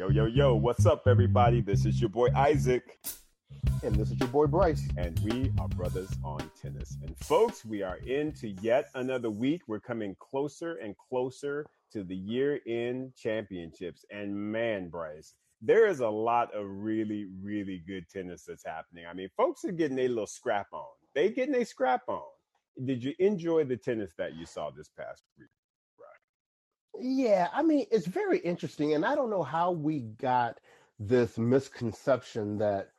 Yo, yo, yo, what's up, everybody? This is your boy Isaac. And this is your boy Bryce. And we are brothers on tennis. And folks, we are into yet another week. We're coming closer and closer to the year end championships. And man, Bryce, there is a lot of really, really good tennis that's happening. I mean, folks are getting a little scrap on. They getting a scrap on. Did you enjoy the tennis that you saw this past week? Yeah, I mean, it's very interesting. And I don't know how we got this misconception that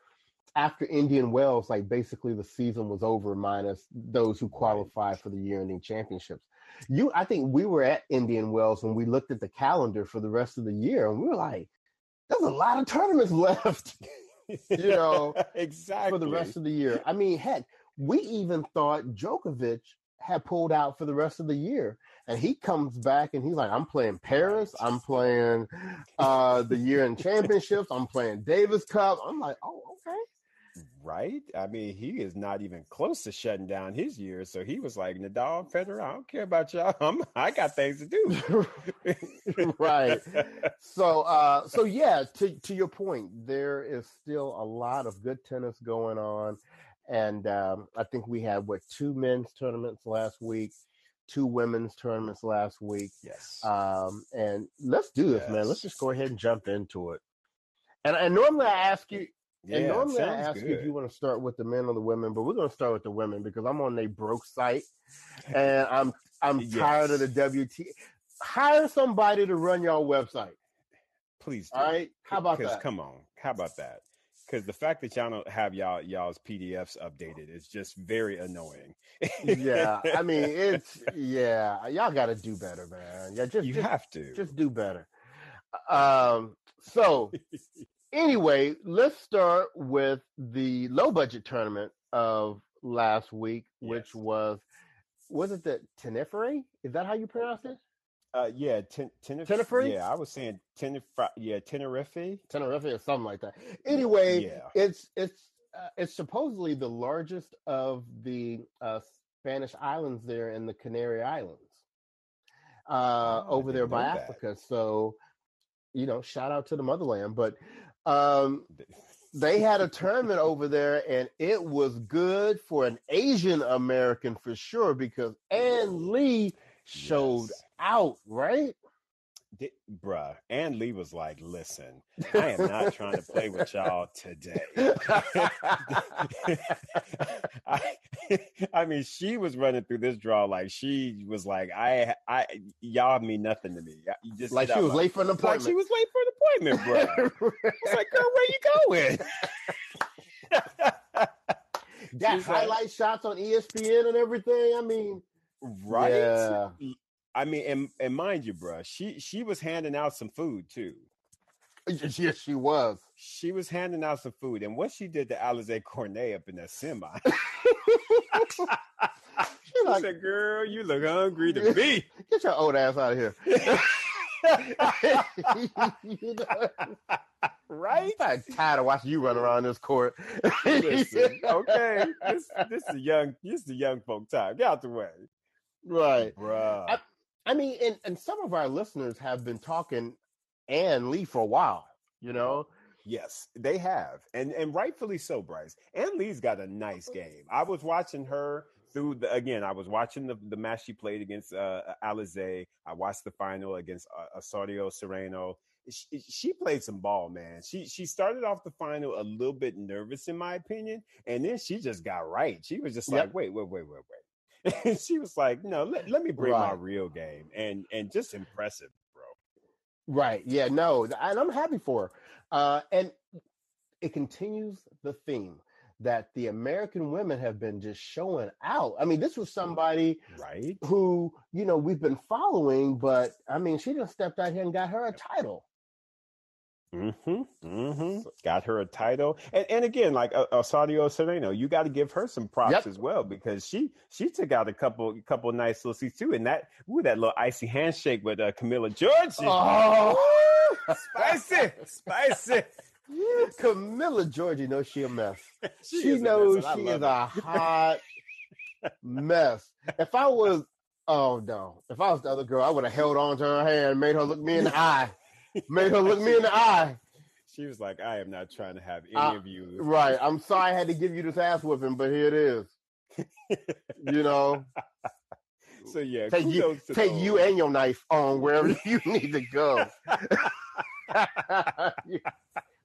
after Indian Wells, like basically the season was over, minus those who qualified for the year-ending championships. You, I think we were at Indian Wells when we looked at the calendar for the rest of the year, and we were like, "There's a lot of tournaments left." you know, exactly for the rest of the year. I mean, heck, we even thought Djokovic had pulled out for the rest of the year. And he comes back and he's like, I'm playing Paris, I'm playing uh the year in championships, I'm playing Davis Cup. I'm like, oh, okay. Right? I mean, he is not even close to shutting down his year. So he was like, Nadal, Federer, I don't care about y'all. I'm, I got things to do. right. So, uh, so yeah, to, to your point, there is still a lot of good tennis going on. And um, I think we had, what, two men's tournaments last week two women's tournaments last week. Yes. Um, and let's do this, yes. man. Let's just go ahead and jump into it. And, and normally I ask you, yeah, and normally I ask good. you if you want to start with the men or the women, but we're going to start with the women because I'm on a broke site, and I'm I'm yes. tired of the WT. Hire somebody to run your website. Please. Do. All right. How about that? Come on. How about that? Because the fact that y'all don't have y'all y'all's PDFs updated is just very annoying. yeah, I mean it's yeah, y'all got to do better, man. Yeah, just you just, have to just do better. Um, so anyway, let's start with the low budget tournament of last week, which yes. was was it the Tenerife? Is that how you pronounce it? Uh, yeah, ten, Tenerife. Tenerife. Yeah, I was saying Tenerife. Yeah, Tenerife. Tenerife or something like that. Anyway, yeah. it's it's uh, it's supposedly the largest of the uh, Spanish islands there in the Canary Islands, uh, oh, over there by Africa. So, you know, shout out to the motherland. But um, they had a tournament over there, and it was good for an Asian American for sure because Ann Li showed yes out, right? Did, bruh, Ann Li was like, listen, I am not trying to play with y'all today. I, I, mean, she was running through this draw like she was like, I, I, y'all mean nothing to me. You just like she was late for an appointment. Like she was late for an appointment, bro. it's like, girl, where you going? Got highlight like, shots on ESPN and everything. I mean, right? Yeah. I mean, and, and mind you, bro, she she was handing out some food too. Yes, she was. She was handing out some food, and what she did to Alize Cornet up in that semi. she like, said, "Girl, you look hungry to me. Get your old ass out of here." you know? right? I'm tired of watching you run around this court. Listen, okay, this this is young this is a young folk time. Get out the way, right, bro? I mean, and, and some of our listeners have been talking Ann Li for a while, you know? Yes, they have. And and rightfully so, Bryce. Ann Li's got a nice game. I was watching her through the again, I was watching the, the match she played against uh Alize. I watched the final against uh, Osorio Serrano. She, she, played some ball, man. She she started off the final a little bit nervous, in my opinion, and then she just got right. She was just yep. like, wait, wait, wait, wait, wait. And she was like, no, let, let me bring right. my real game. And and just impressive, bro. Right. Yeah, no. And I'm happy for her. Uh, and it continues the theme that the American women have been just showing out. I mean, this was somebody right who, you know, we've been following, but I mean, she just stepped out here and got her a title. Mm-hmm. Mm-hmm. Got her a title, and and again, like uh, Osorio Serrano, you got to give her some props yep. as well because she she took out a couple couple nice little seats too, and that ooh that little icy handshake with uh, Camila Giorgi. Oh, spicy, spicy. Camila Giorgi knows she a mess. she, she knows she is it. a hot mess. If I was, oh no, if I was the other girl, I would have held on to her hand made her look me in the eye Made her look me in the eye. She was like, "I am not trying to have any of you." Right. I'm sorry I had to give you this ass whipping, but here it is. you know. So yeah, take you take you and your knife on wherever you need to go.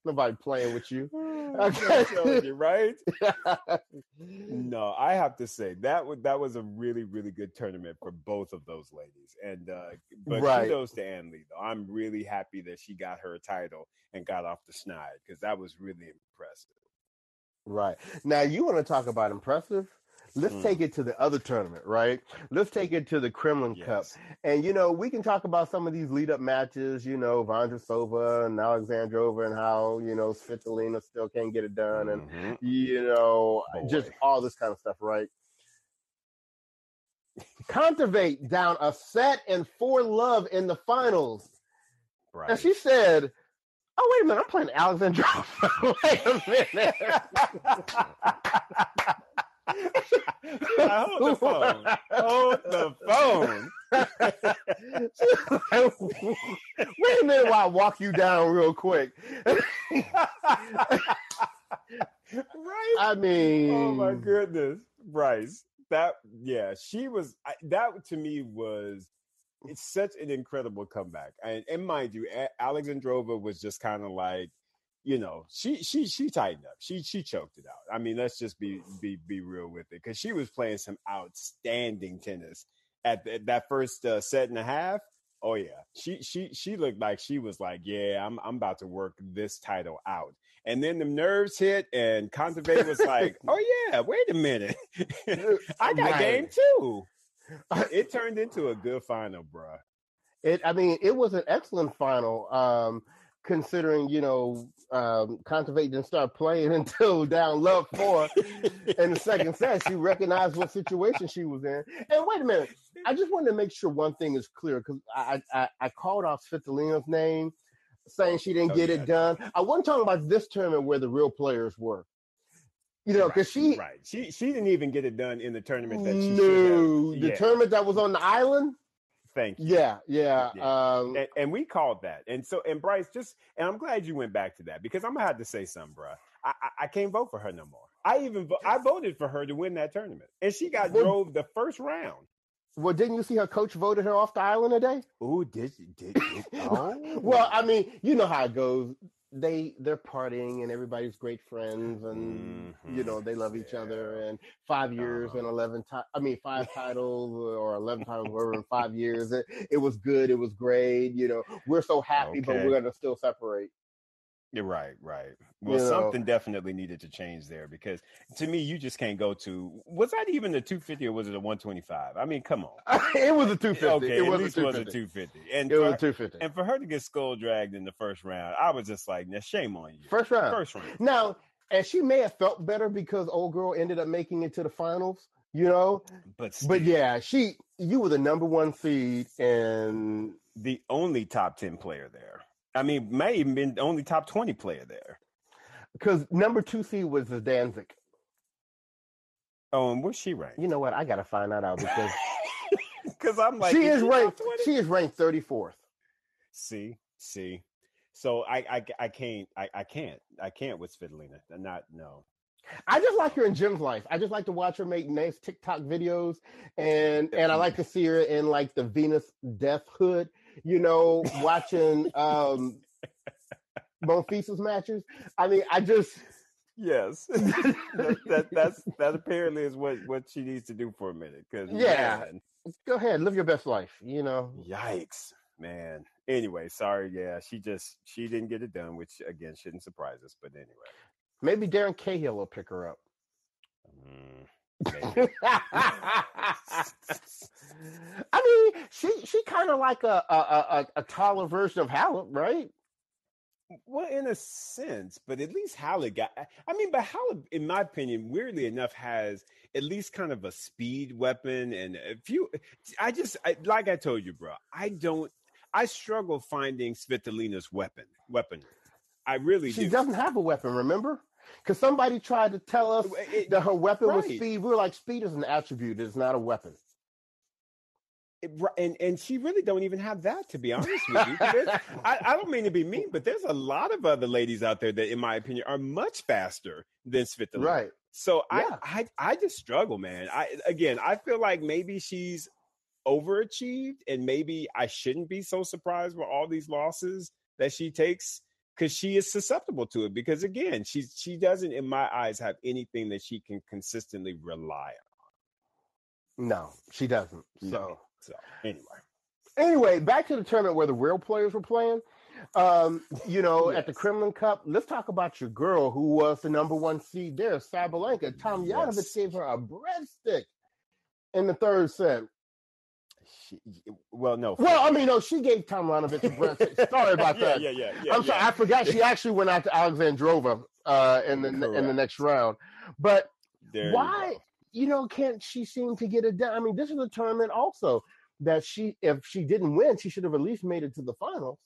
Nobody playing with you. Okay. you, right? no, I have to say that was that was a really, really good tournament for both of those ladies. And uh but right. kudos to Ann Li though. I'm really happy that she got her title and got off the schneid because that was really impressive. Right. Now you want to talk about impressive? Let's mm. take it to the other tournament, right? Let's take it to the Kremlin yes. Cup. And, you know, we can talk about some of these lead up matches, you know, Vondrousova and Alexandrova and how, you know, Svitolina still can't get it done and, mm-hmm. you know, Boy. just all this kind of stuff, right? Kontaveit down a set and four love in the finals. Right. And she said, Oh, wait a minute, I'm playing Alexandrova. wait a minute. hold the phone. Hold the phone. Wait a minute while I walk you down real quick. right? I mean, oh my goodness, Bryce. That yeah, she was. That to me was. It's such an incredible comeback, and, and mind you, Alexandrova was just kind of like you know, she she she tightened up. She she choked it out. I mean, let's just be be be real with it because she was playing some outstanding tennis at the, that first uh, set and a half. Oh yeah, she she she looked like she was like, yeah, I'm I'm about to work this title out. And then the nerves hit, and Kontaveit was like, oh yeah, wait a minute, I got right. game too. It turned into a good final, bruh. It, I mean, it was an excellent final. Um, considering you know um, Kontaveit didn't start playing until down love four in the second set. She recognized what situation she was in. And wait a minute, I just wanted to make sure one thing is clear because I, I, I called off Svitolina's name, saying she didn't oh, get yeah. it done. I wasn't talking about this tournament where the real players were. You know, because right, she right, she she didn't even get it done in the tournament that she no, the yeah. tournament that was on the island. Thank you. Yeah, yeah. Um, and, and, we called that. And so, and Bryce, just, and I'm glad you went back to that because I'm gonna have to say something, bro. I, I, I can't vote for her no more. I even I voted for her to win that tournament, and she got well, drove the first round. Well, didn't you see her coach voted her off the island today? Oh, did did, did oh. well, I mean, you know how it goes they they're partying and everybody's great friends and mm-hmm. you know they love each yeah. other and five years uh-huh. and 11 ti- i mean five titles or 11 titles whatever in five years it, it was good it was great you know we're so happy okay. but we're gonna still separate right, right. Well, you something know. definitely needed to change there because to me, you just can't go to. Was that even a 250 or was it a 125? I mean, come on. it was a 250. Okay, it was, a 250. was a 250. And it was a 250. And for her to get skull dragged in the first round, I was just like, now shame on you. First round. First round. Now, and she may have felt better because old girl ended up making it to the finals. You know, but still. but yeah, she you were the number one seed and the only top ten player there. I mean, may even been the only top 20 player there. Because number two seed was the Danzig. Oh, and where's she ranked? You know what? I gotta find that out because because I'm like she is ranked. She is ranked 34th. See, see. So I, I, I can't, I, I can't, I can't with Svitolina. Not no. I just like her in Jim's life. I just like to watch her make nice TikTok videos, and and I like to see her in like the Venus Death Hood you know, watching um Monfils matches. I mean, I just yes, that, that, that's that apparently is what what she needs to do for a minute. Because yeah, man, go ahead, live your best life. You know, yikes, man. Anyway, sorry, yeah, she just she didn't get it done, which again shouldn't surprise us. But anyway, maybe Darren Cahill will pick her up. Mm, I mean, she she kind of like a, a a, a taller version of Halep, right? Well, in a sense, but at least Halep got. I mean, but Halep, in my opinion, weirdly enough, has at least kind of a speed weapon and a few. I just I, like I told you, bro. I don't. I struggle finding Svitolina's weapon. Weapon. I really she do. doesn't have a weapon. Remember? Because somebody tried to tell us it, that her weapon right. was speed. We were like, speed is an attribute; it's not a weapon. and and she really don't even have that to be honest with you. I, I, don't mean to be mean, but there's a lot of other ladies out there that, in my opinion, are much faster than Svitolina. Right. So yeah. I, I I just struggle, man. I again, I feel like maybe she's overachieved, and maybe I shouldn't be so surprised with all these losses that she takes because she is susceptible to it. Because again, she she doesn't, in my eyes, have anything that she can consistently rely on. No, she doesn't. So. No. So anyway, anyway, back to the tournament where the real players were playing. Um, you know, yes. at the Kremlin Cup, let's talk about your girl who was the number one seed there, Sabalenka. Tomljanovic yes. gave her a breadstick in the third set. She, well, no. Well, I mean, no, she gave Tomljanovic a breadstick. sorry about that. yeah, yeah, yeah. I'm yeah. sorry, I forgot she actually went out to Alexandrova uh, in the Correct. in the next round. But there why? You, you know, can't she seem to get it done? I mean, this is a tournament also that she, if she didn't win, she should have at least made it to the finals.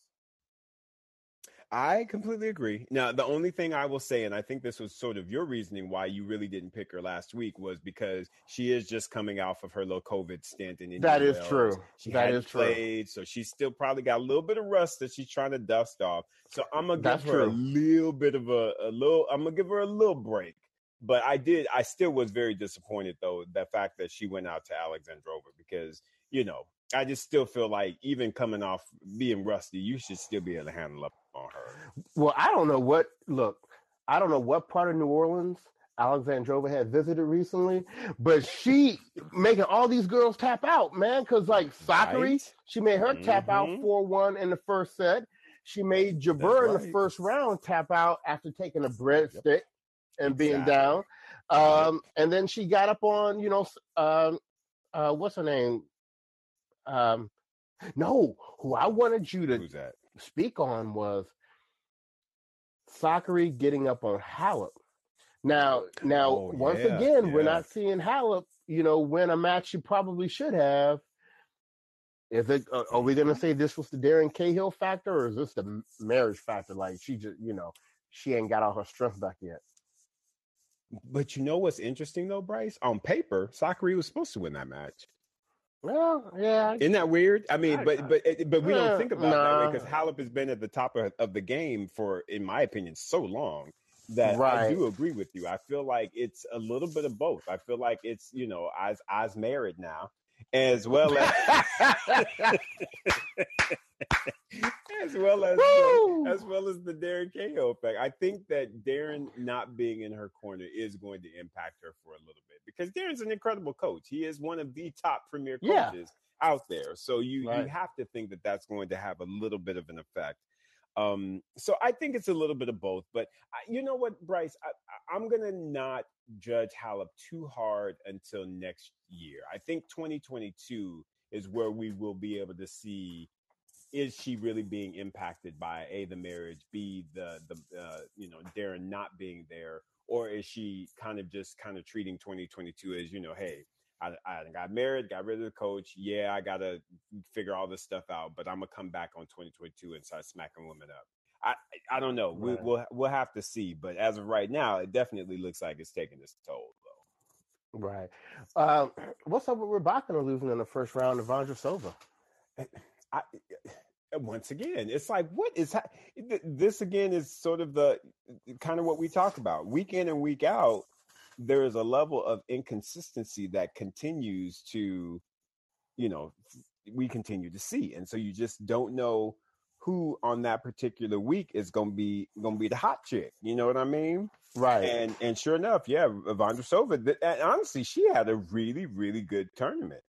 I completely agree. Now, the only thing I will say, and I think this was sort of your reasoning why you really didn't pick her last week, was because she is just coming off of her little COVID stint in India. That is true. She that is played, true. so she's still probably got a little bit of rust that she's trying to dust off. So I'm gonna give That's her true. a little bit of a, a little. I'm gonna give her a little break. But I did. I still was very disappointed though the fact that she went out to Alexandrova because you know, I just still feel like even coming off being rusty, you should still be able to handle up on her. Well, I don't know what look, I don't know what part of New Orleans Alexandrova had visited recently, but she making all these girls tap out, man. Cause like Sakkari, right. she made her mm-hmm. tap out mm-hmm. 4 1 in the first set. She made Jabeur right. in the first round tap out after taking a breadstick yep. and being exactly. down. Um, and then she got up on, you know, um, uh, what's her name? Um, no, who I wanted you to speak on was Sakkari getting up on Halep. Now, now, oh, once yeah, again, yeah. we're not seeing Halep, you know, win a match she probably should have. Is it? Uh, are we going to say this was the Darren Cahill factor, or is this the marriage factor? Like she just, you know, she ain't got all her strength back yet. But you know what's interesting though, Bryce? On paper, Sakkari was supposed to win that match. Well, yeah. Isn't that weird? I mean, but but eh, but we don't think about nah. that because Halep has been at the top of, of the game for, in my opinion, so long that right. I do agree with you. I feel like it's a little bit of both. I feel like it's you know, as as married now, as well as as well as the, as well as the Darren Cahill effect. I think that Darren not being in her corner is going to impact her for a little bit because Darren's an incredible coach. He is one of the top premier coaches yeah. out there. So you right. you have to think that that's going to have a little bit of an effect. Um, so I think it's a little bit of both. But I, you know what, Bryce, I, I'm gonna not judge Halep too hard until next year. I think 2022 is where we will be able to see is she really being impacted by a the marriage, b the the uh, you know Darren not being there, or is she kind of just kind of treating 2022 as you know, hey, I, I got married, got rid of the coach. Yeah, I got to figure all this stuff out, but I'm gonna come back on 2022 and start smacking women up. I I don't know. Right. We, will we'll have to see, but as of right now, it definitely looks like it's taking its toll. Though. Right. Um, what's up with Rybakina losing in the first round of Vondrousova? I, once again, it's like what is ha- this again is sort of the kind of what we talk about week in and week out. There is a level of inconsistency that continues to, you know, we continue to see, and so you just don't know who on that particular week is going to be going to be the hot chick. You know what I mean? Right. And and sure enough, yeah, Vondrousova. honestly, she had a really really good tournament.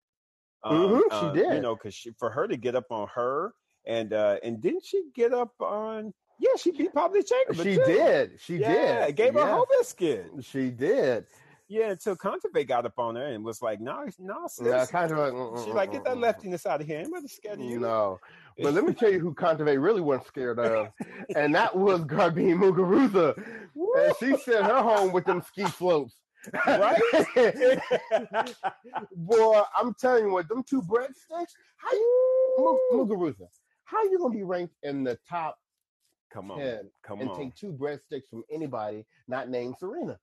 Um, mm-hmm, she uh, did. You know, because she for her to get up on her and uh and didn't she get up on? Yeah, she beat Pavlyuchenkova. She too. did. She yeah, did. Gave yeah. her a whole biscuit. She did. Yeah, until Kontaveit got up on her and was like, "No, nah, sis." Yeah, of mm, she's like, "Get that uh, uh, uh, leftiness out of here. I'm not scared of you." No, but let me tell you who Kontaveit really wasn't scared of, and that was Garbine Muguruza. and she sent her home with them ski slopes. Right? Boy, I'm telling you what, them two breadsticks, how you Muguruza, how you gonna be ranked in the top come on, 10 come and on. take two breadsticks from anybody not named Serena?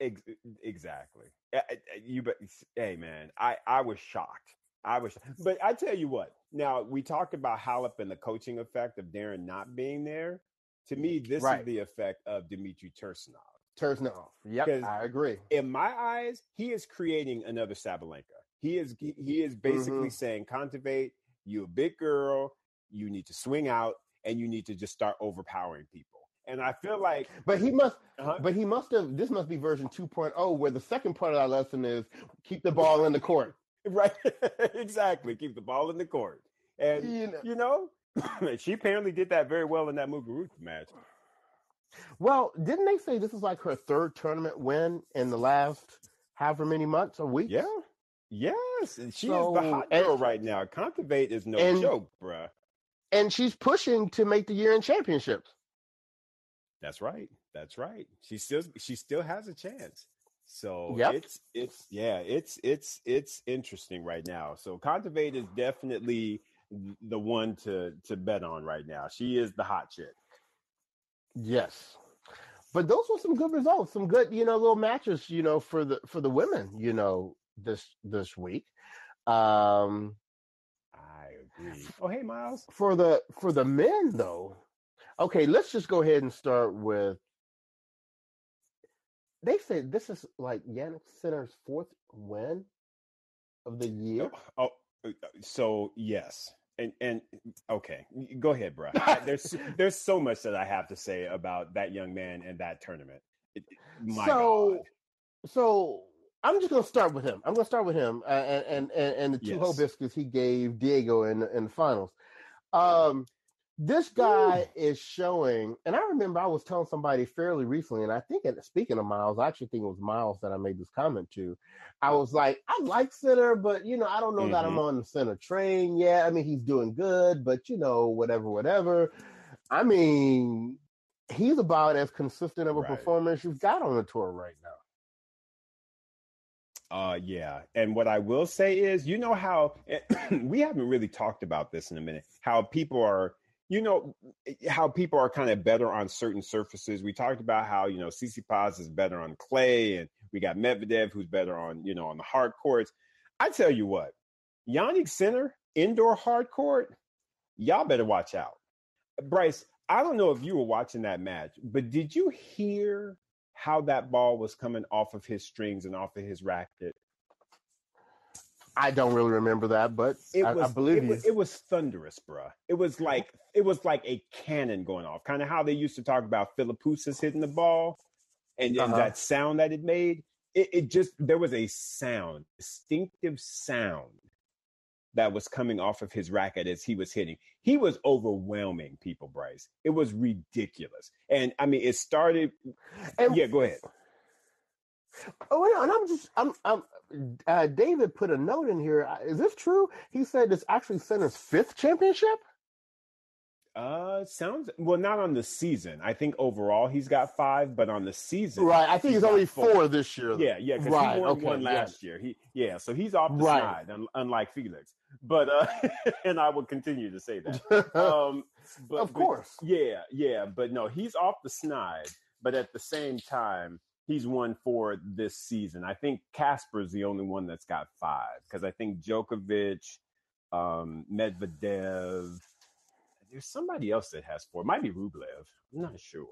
Exactly. Eh, eh, eh, you but hey man, I I was shocked. I wish, but I tell you what. Now we talked about Halep and the coaching effect of Darren not being there. To me, this right. is the effect of Dmitry Tursunov. Tursunov, yep, I agree. In my eyes, he is creating another Sabalenka. He is he, is basically mm-hmm. saying, "Kontaveit, you a big girl, you need to swing out, and you need to just start overpowering people." And I feel like, but he must, uh-huh. but he must have. This must be version 2.0, where the second part of that lesson is keep the ball in the court. Right, exactly. Keep the ball in the court, and you know, you know she apparently did that very well in that Muguruza match. Well, didn't they say this is like her third tournament win in the last however many months or weeks? Yeah. Yes. And she so, is the hot girl and, right now. Kontaveit is no and, joke, bruh. And she's pushing to make the year in championships. That's right. That's right. She still she still has a chance. So yep. it's it's yeah, it's it's it's interesting right now. So Kontaveit is definitely the one to to bet on right now. She is the hot chick. Yes. But those were some good results, some good, you know, little matches, you know, for the for the women, you know, this this week. Um I agree. Oh, hey Miles. For the for the men though, Okay, let's just go ahead and start with. They say this is like Jannik Sinner's fourth win of the year. Oh, oh uh, so yes, and and okay, go ahead, bro. there's there's so much that I have to say about that young man and that tournament. It, my so, God. so I'm just gonna start with him. I'm gonna start with him uh, and, and and the two yes. he gave Diego in in the finals. Um, this guy Ooh. is showing, and I remember I was telling somebody fairly recently, and I think, speaking of Miles, I actually think it was Miles that I made this comment to. I was like, I like Sinner, but you know, I don't know mm-hmm. that I'm mm-hmm. on the Sinner train yet. I mean, he's doing good, but you know, whatever, whatever. I mean, he's about as consistent of a right. performer as you've got on the tour right now. Uh, yeah. And what I will say is, you know how we haven't really talked about this in a minute, how people are you know eh, eh, how people are kind of better on certain surfaces. We talked about how you know Tsitsipas is better on clay, and we got Medvedev who's better on you know on the hard courts. I tell you what, Jannik Sinner indoor hard court, y'all better watch out. Bryce, I don't know if you were watching that match, but did you hear how that ball was coming off of his strings and off of his racket? I don't really remember that, but it I, was, I believe it was, it was thunderous, bruh. It was like it was like a cannon going off, kind of how they used to talk about Philippoussis hitting the ball, and then uh-huh. that sound that it made. It, it just there was a sound, distinctive sound that was coming off of his racket as he was hitting. He was overwhelming people, Bryce. It was ridiculous, and I mean, it started. And, yeah, go ahead. Oh, and I'm just, I'm, I'm. Uh, David put a note in here. Uh, this true? He said it's actually Sinner's fifth championship. Uh, sounds well. Not on the season. I think overall he's got five, but on the season, right? I think he's, only four. four. this year. Yeah, yeah. Because right, he won okay, one last yes. year. He, yeah. So he's off the right. side, unlike Felix. But uh, and I will continue to say that. Um, but, of course. But, yeah, yeah. But no, he's off the schneid. But at the same time, he's won four this season. I think Casper's the only one that's got five because I think Djokovic, um, Medvedev, there's somebody else that has four. It might be Rublev. I'm not sure.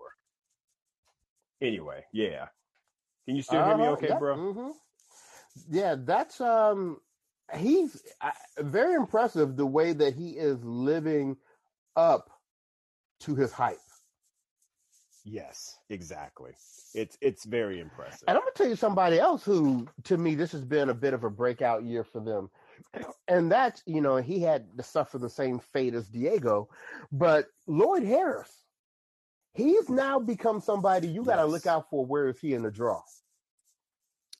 Anyway, yeah. Can you still hear me uh-huh, okay, bro? Mm-hmm. Yeah, that's um he's uh, very impressive the way that he is living up to his hype. Yes, exactly. It's it's very impressive. And I'm gonna tell you somebody else who, to me, this has been a bit of a breakout year for them, and that's you know he had to suffer the same fate as Diego, but Lloyd Harris, he's now become somebody you got to yes. look out for. Where is he in the draw?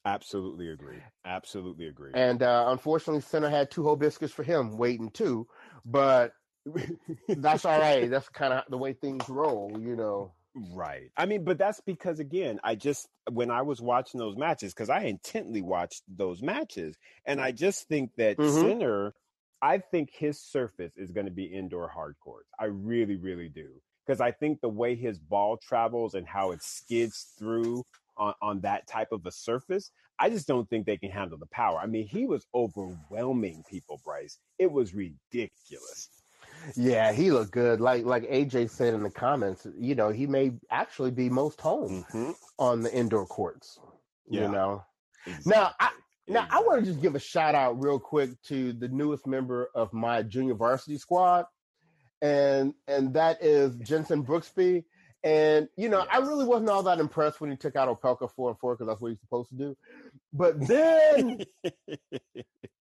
Absolutely agree. Absolutely agree. And uh, unfortunately, Sinner had two hibiscus for him waiting too, but that's all right. That's kind of the way things roll, you know. Right. I mean, but that's because again, I just when I was watching those matches, because I intently watched those matches, and I just think that mm-hmm. Sinner, I think his surface is going to be indoor hard courts. I really, really do. Because I think the way his ball travels and how it skids through on, on that type of a surface. I just don't think they can handle the power. I mean, he was overwhelming people, Bryce. It was ridiculous. Yeah, he looked good. Like like AJ said in the comments, you know, he may actually be most home mm-hmm. on the indoor courts. Yeah. You know. Exactly. Now I now I want to just give a shout out real quick to the newest member of my junior varsity squad. And and that is Jensen Brooksby. And you know, yes. I really wasn't all that impressed when he took out Opelka four and four because that's what he's supposed to do. But then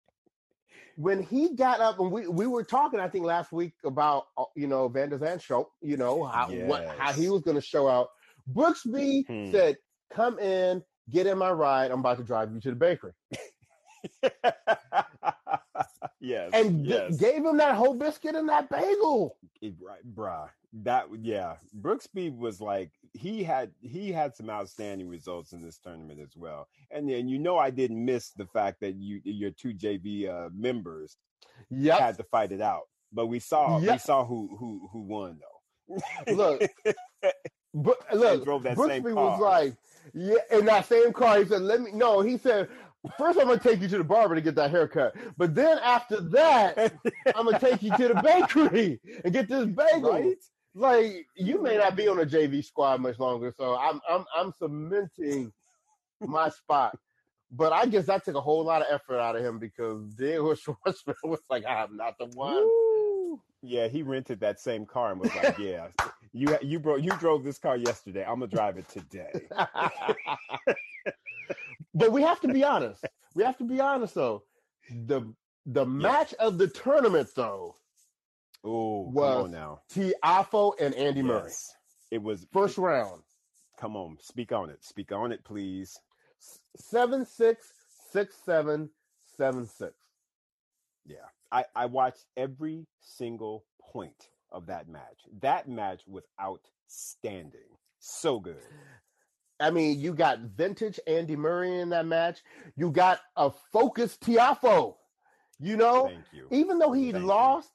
when he got up and we, we were talking, I think last week about uh, you know Van der Zandschulp, you know how yes. what how he was going to show out. Brooksby hmm. said, "Come in, get in my ride. I'm about to drive you to the bakery." yes, and yes. G- gave him that whole biscuit and that bagel. right, bruh. That yeah, Brooksby was like he had he had some outstanding results in this tournament as well. And then you know I didn't miss the fact that you your two JV uh, members yep. had to fight it out. But we saw yep. we saw who who who won though. look, but look, drove that Brooksby was like, yeah, in that same car. He said, "Let me." No, he said, First, I'm gonna take you to the barber to get that haircut. But then after that, I'm gonna take you to the bakery and get this bagel. Right? Like you may not be on a JV squad much longer, so I'm I'm I'm cementing my spot. But I guess that took a whole lot of effort out of him because Diego Schwartzman was like, "I'm not the one." Woo. Yeah, he rented that same car and was like, "Yeah, you you bro, you drove this car yesterday. I'm gonna drive it today." but we have to be honest. We have to be honest though. The the match of the tournament though Oh, was now. Tiafoe and Andy yes. Murray. It was first round. Come on, speak on it. Speak on it, please. Seven six six seven seven six. Yeah, I I watched every single point of that match. That match was outstanding. So good. I mean, you got vintage Andy Murray in that match. You got a focused Tiafoe. You know, you. even though he Thank lost,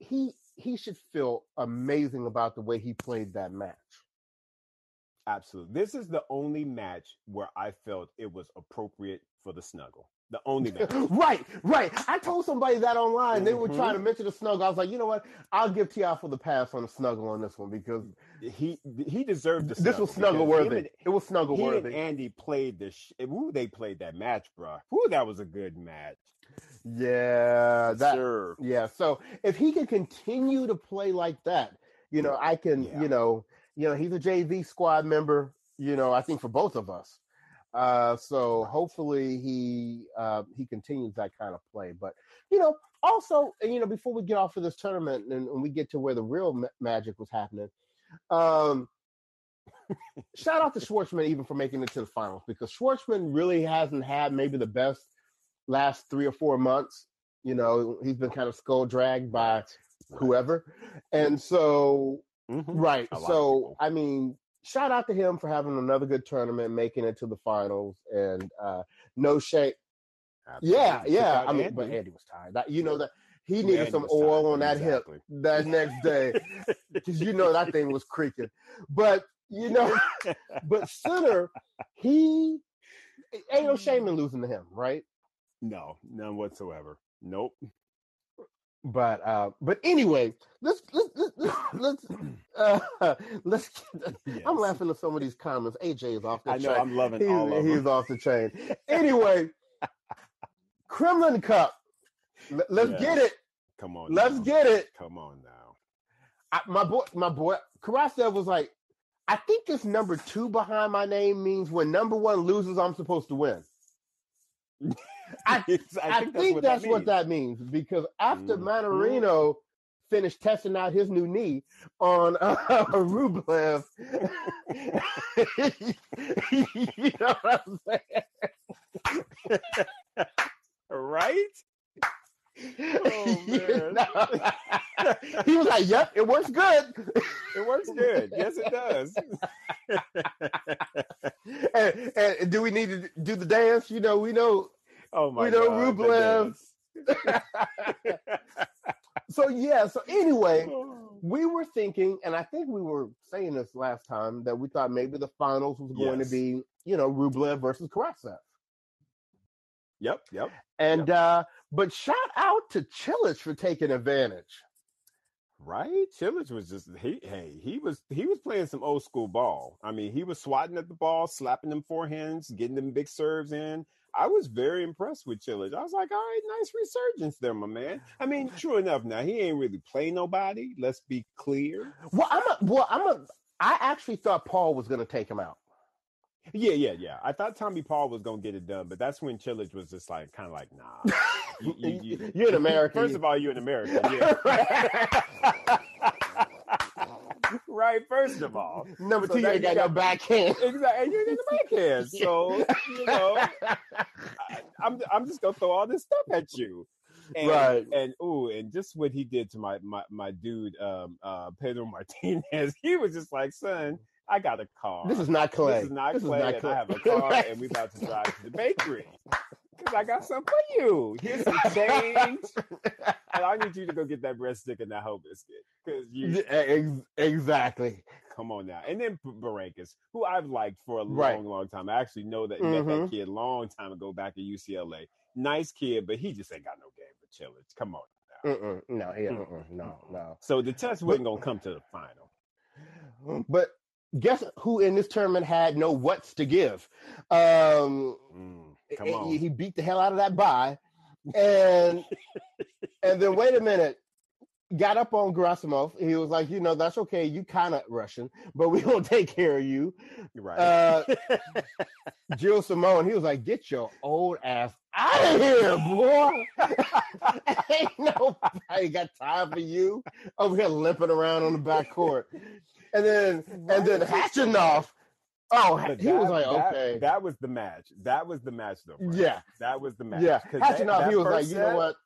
he he should feel amazing about the way he played that match. Absolutely. This is the only match where I felt it was appropriate for the snuggle. The only match. right, right. I told somebody that online. Mm-hmm. They were trying to mention the snuggle. I was like, you know what? I'll give Ti Tiafoe the pass on the snuggle on this one because he he deserved the This was snuggle worthy. And, it was snuggle worthy. Andy played this. Sh- Ooh, they played that match, bro. Ooh, that was a good match. Yeah, that. Sure. Yeah. So if he can continue to play like that, you know, I can. Yeah. You know, you know, he's a JV squad member. You know, I think for both of us. Uh, so hopefully he uh, he continues that kind of play. But you know, also, you know, before we get off of this tournament and, and we get to where the real ma- magic was happening, um, shout out to Schwartzman even for making it to the finals because Schwartzman really hasn't had maybe the best last three or four months. You know, he's been kind of skull dragged by whoever. And so, mm-hmm. right. So, I mean, shout out to him for having another good tournament, making it to the finals, and uh, no shame. Yeah, yeah. I mean, Andy. but Andy was tired. That, you know that he needed Andy some oil tired. on that exactly. hip that next day because you know that thing was creaking. But you know, but Sinner, he ain't no shame in losing to him, right? No, none whatsoever. Nope. But uh, but anyway, let's let's let's let's uh, let's. Get, yes. I'm laughing at some of these comments. AJ is off the I know. I'm loving he's, all of He's them. off the chain. Anyway, Kremlin Cup. Let's yes. get it. Come on. Let's now. get it. Come on now. I, my boy, my boy, Karatsev was like, I think this number two behind my name means when number one loses, I'm supposed to win. I, I, think, I that's, think what, that's that what, that means because after mm-hmm. Mannarino finished testing out his new knee on uh, Rublev, you know what I'm saying? right? Oh, man. he was like, "Yep, it works good. It works good. Yes, it does." and, and, do we need to do the dance? You know, we know Oh my we know Rublev. so yeah. So anyway, we were thinking, and I think we were saying this last time that we thought maybe the finals was going yes. to be, you know, Rublev versus Karatsev. Yep, yep. And yep. uh but shout out to Cilic for taking advantage. Right, Cilic was just he. Hey, he was he was playing some old school ball. I mean, he was swatting at the ball, slapping them forehands, getting them big serves in. I was very impressed with Cilic. I was like, all right, nice resurgence there, my man. I mean, true enough. Now he ain't really play nobody. Let's be clear. Well, I'm a. Well, I'm a. I actually thought Paul was going to take him out. Yeah, yeah, yeah. I thought Tommy Paul was gonna get it done, but that's when Cilic was just like, kind of like, nah. You, you, you, you're an American. First of all, you're an American. Yeah. right. First of all, number so two, you ain't got, got no backhand. Exactly, and you ain't got no backhand. So you know, I, I'm I'm just gonna throw all this stuff at you. And, right. And ooh, and just what he did to my my my dude, um, uh, Pedro Martinez, he was just like, son I got a car. This is not Clay. This is not this Clay, is not Clay. I have a car, and we about to drive to the bakery. Because I got something for you. Here's some change. and I need you to go get that breadstick and that whole biscuit. Because you exactly. Come on now. And then Berankis, who I've liked for a right. long, long time. I actually know that mm-hmm. met that mm-hmm. kid a long time ago back at UCLA. Nice kid, but he just ain't got no game for Cilic. Come on. Now. Mm-mm. No, he, mm-mm. no, no. So the test wasn't gonna come to the final. But guess who in this tournament had no what's to give? Um, mm, come on. He beat the hell out of that bye. And and then wait a minute, got up on Gerasimov. He was like, you know, that's okay. You kind of Russian, but we will take care of you. Right. Uh, Gilles Simon, he was like, get your old ass out of here, boy. Ain't nobody got time for you over here limping around on the back court and then and then Khachanov. Oh, but he that, was like, that, okay. That was the match. That was the match, though. Yeah, that was the match. Yeah, Khachanov. He was like, you know what?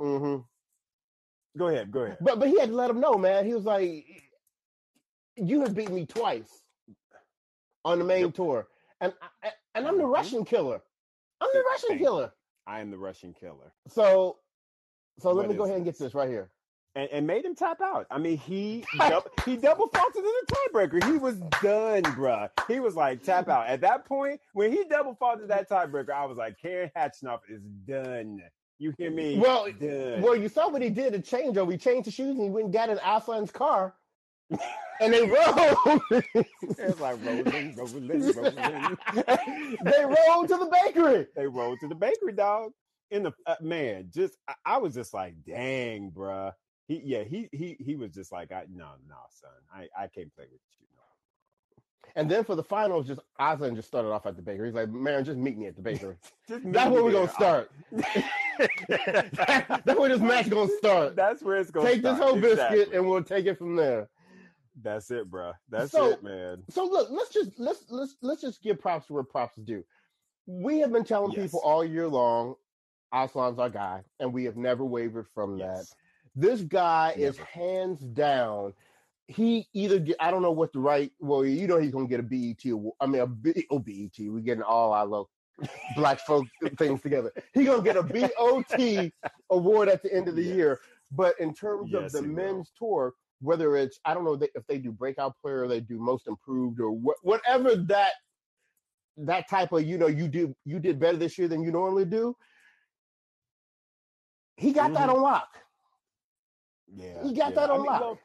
Mm-hmm. Go ahead. Go ahead. But but he had to let him know, man. He was like, you have beaten me twice on the main yep. tour, and I, and I'm the mm-hmm. Russian killer. I'm the Russian killer. I am the Russian killer. So, so what let me go ahead and get this right here and, and made him tap out. I mean, he double, he double faulted in the tiebreaker. He was done, bruh. He was like tap out. At that point, when he double faulted that tiebreaker, I was like, Karen Khachanov is done. You hear me? Well, done. well, you saw what he did. A changeover. He changed the shoes and he went and got in Aslan's car. and they rolled. it's like rolling, rolling, rolling. they rolled to the bakery. They rolled to the bakery, dog. In the uh, man, just I, I, was just like, dang, bruh he yeah he he he was just like I no no son I I can't play with you. No. And then for the finals, just Aslan just started off at the bakery. He's like, "Man, just meet me at the bakery. That's where we're gonna start. that's where this match gonna start. That's where it's gonna take start. this whole biscuit and we'll take it from there. That's it, bro. That's so, it, man. So look, let's just let's let's let's just give props to where props is due. We have been telling yes. people all year long, Aslan's our guy, and we have never wavered from yes. that this guy Never. is hands down. He either get, I don't know what the right well you know he's gonna get a BET award. I mean a B, oh, BET we're getting all our little black folk things together. He's gonna get a BOT award at the end of the yes. year. But in terms yes, of the men's will. tour, whether it's I don't know if they do breakout player, they do most improved, or wh- whatever that that type of you know you do you did better this year than you normally do. He got mm-hmm. that on lock. Yeah, he got yeah. that a I lot. well,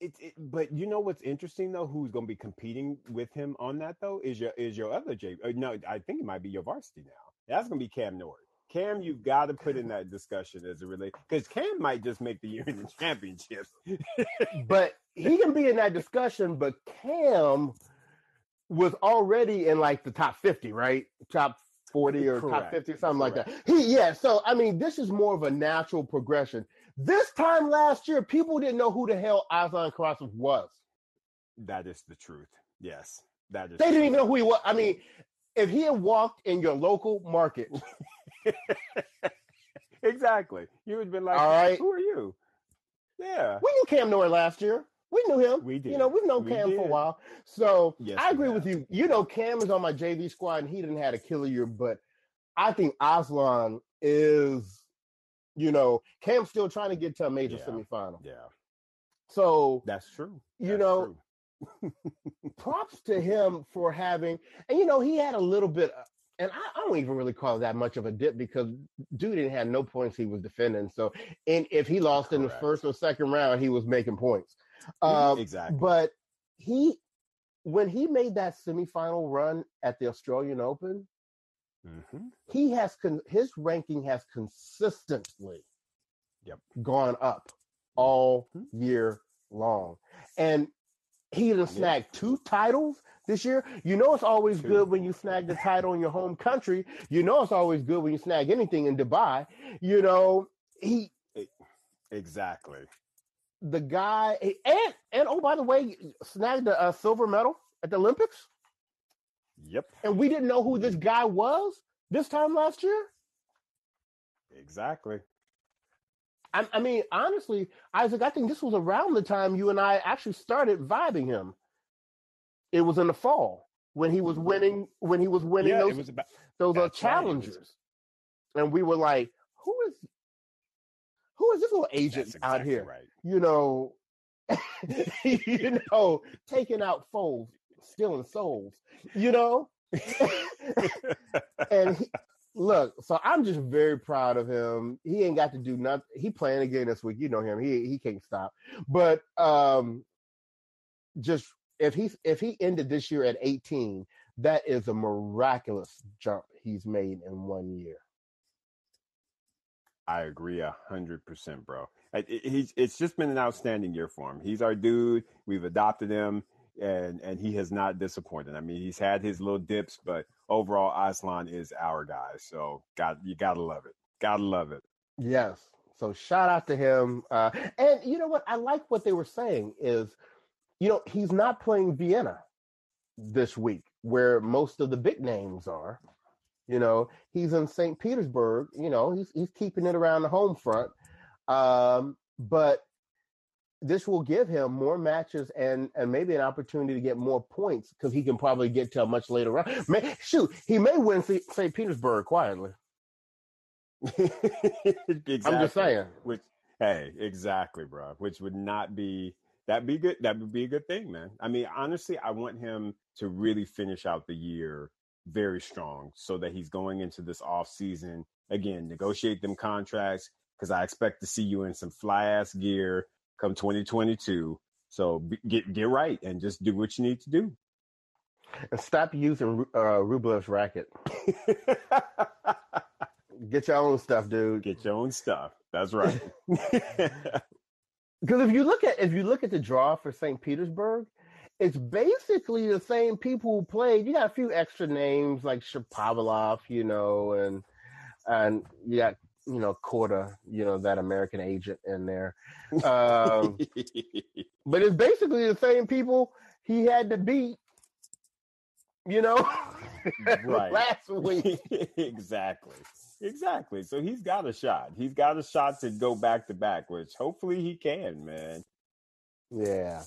it, it, but you know what's interesting though? Who's going to be competing with him on that though? Is your is your other J? Uh, no, I think it might be your varsity now. That's going to be Cam Norrie. Cam, you've got to put in that discussion as a relate because Cam might just make the year in the championship. but he can be in that discussion. But Cam was already in like the top fifty, right? Top 40 or Correct. top 50 something Correct. like that he yeah so i mean this is more of a natural progression this time last year, people didn't know who the hell Aslan Karatsev was. That is the truth. Yes, that is. They didn't even know who he was. I mean, if he had walked in your local market, exactly, you would have been like, "All right, who are you?" Yeah, we knew Cam Norrie last year. We knew him. We did. You know, we've known we Cam did. for a while. So yes, I agree with you. You know, Cam is on my JV squad, and he didn't have a killer year, but I think Aslan is you know, Cam's still trying to get to a major yeah. semifinal. Yeah. So that's true. You know, true. props to him for having, and you know, he had a little bit, and I, I, don't even really call it that much of a dip because dude didn't have no points he was defending. So, and if he lost Correct. in the first or second round, he was making points. Um, exactly. But he, when he made that semifinal run at the Australian Open, mm-hmm. he has con- his ranking has consistently yep. gone up all mm-hmm. year long, and he didn't snag two titles this year. You know it's always Two. good when you snag the title in your home country. You know it's always good when you snag anything in Dubai. You know he exactly the guy and and oh by the way snagged a, a silver medal at the Olympics. Yep. And we didn't know who this guy was this time last year. Exactly. I, I, mean, honestly, Isaac, I think this was around the time you and I actually started vibing him. It was in the fall when he was winning. When he was winning yeah, those about, those uh, challengers, right. and we were like, "Who is who is this little agent exactly out here?" Right. You know, you know, taking out foes, stealing souls. You know, and he, look, so I'm just very proud of him. He ain't got to do nothing. He playing again this week. You know him. He he can't stop. But um just if he if he ended this year at 18, that is a miraculous jump he's made in one year. I agree a hundred percent, bro. He's it's just been an outstanding year for him. He's our dude. We've adopted him, and and he has not disappointed. I mean, he's had his little dips, but overall, Aslan is our guy. So, got you gotta love it. Gotta love it. Yes. So shout out to him. Uh, and you know what? I like what they were saying is, you know, he's not playing Vienna this week, where most of the big names are. You know, he's in St. Petersburg. You know, he's he's keeping it around the home front. Um, but this will give him more matches and and maybe an opportunity to get more points because he can probably get to a much later round. May, shoot, he may win St. Petersburg quietly. exactly. I'm just saying. Which, hey, exactly, bro. Which would not be that be good. That would be a good thing, man. I mean, honestly, I want him to really finish out the year very strong, so that he's going into this off season again, negotiate them contracts because I expect to see you in some fly ass gear come 2022. So get get right and just do what you need to do. And stop using uh, Rublev's racket. get your own stuff, dude. Get your own stuff. That's right. Because if you look at if you look at the draw for St. Petersburg, it's basically the same people who played. You got a few extra names like Shapovalov, you know, and and you got you know, Korda, you know, that American agent in there. Um, but it's basically the same people he had to beat, you know, right. last week. exactly. Exactly. So he's got a shot. He's got a shot to go back to back, which hopefully he can, man. Yeah.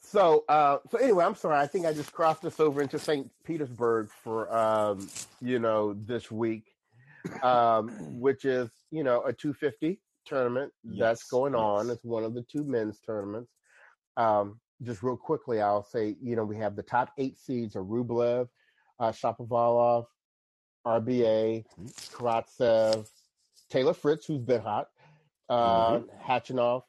So, uh, so anyway, I'm sorry. I think I just crossed us over into St. Petersburg for, um, you know, this week um, which is you know a 250 tournament yes, that's going yes. on. It's one of the two men's tournaments. Um, just real quickly, I'll say you know we have the top eight seeds are Rublev, uh, Shapovalov, RBA, mm-hmm. Karatsev, Taylor Fritz, who's been hot, uh, mm-hmm. Khachanov,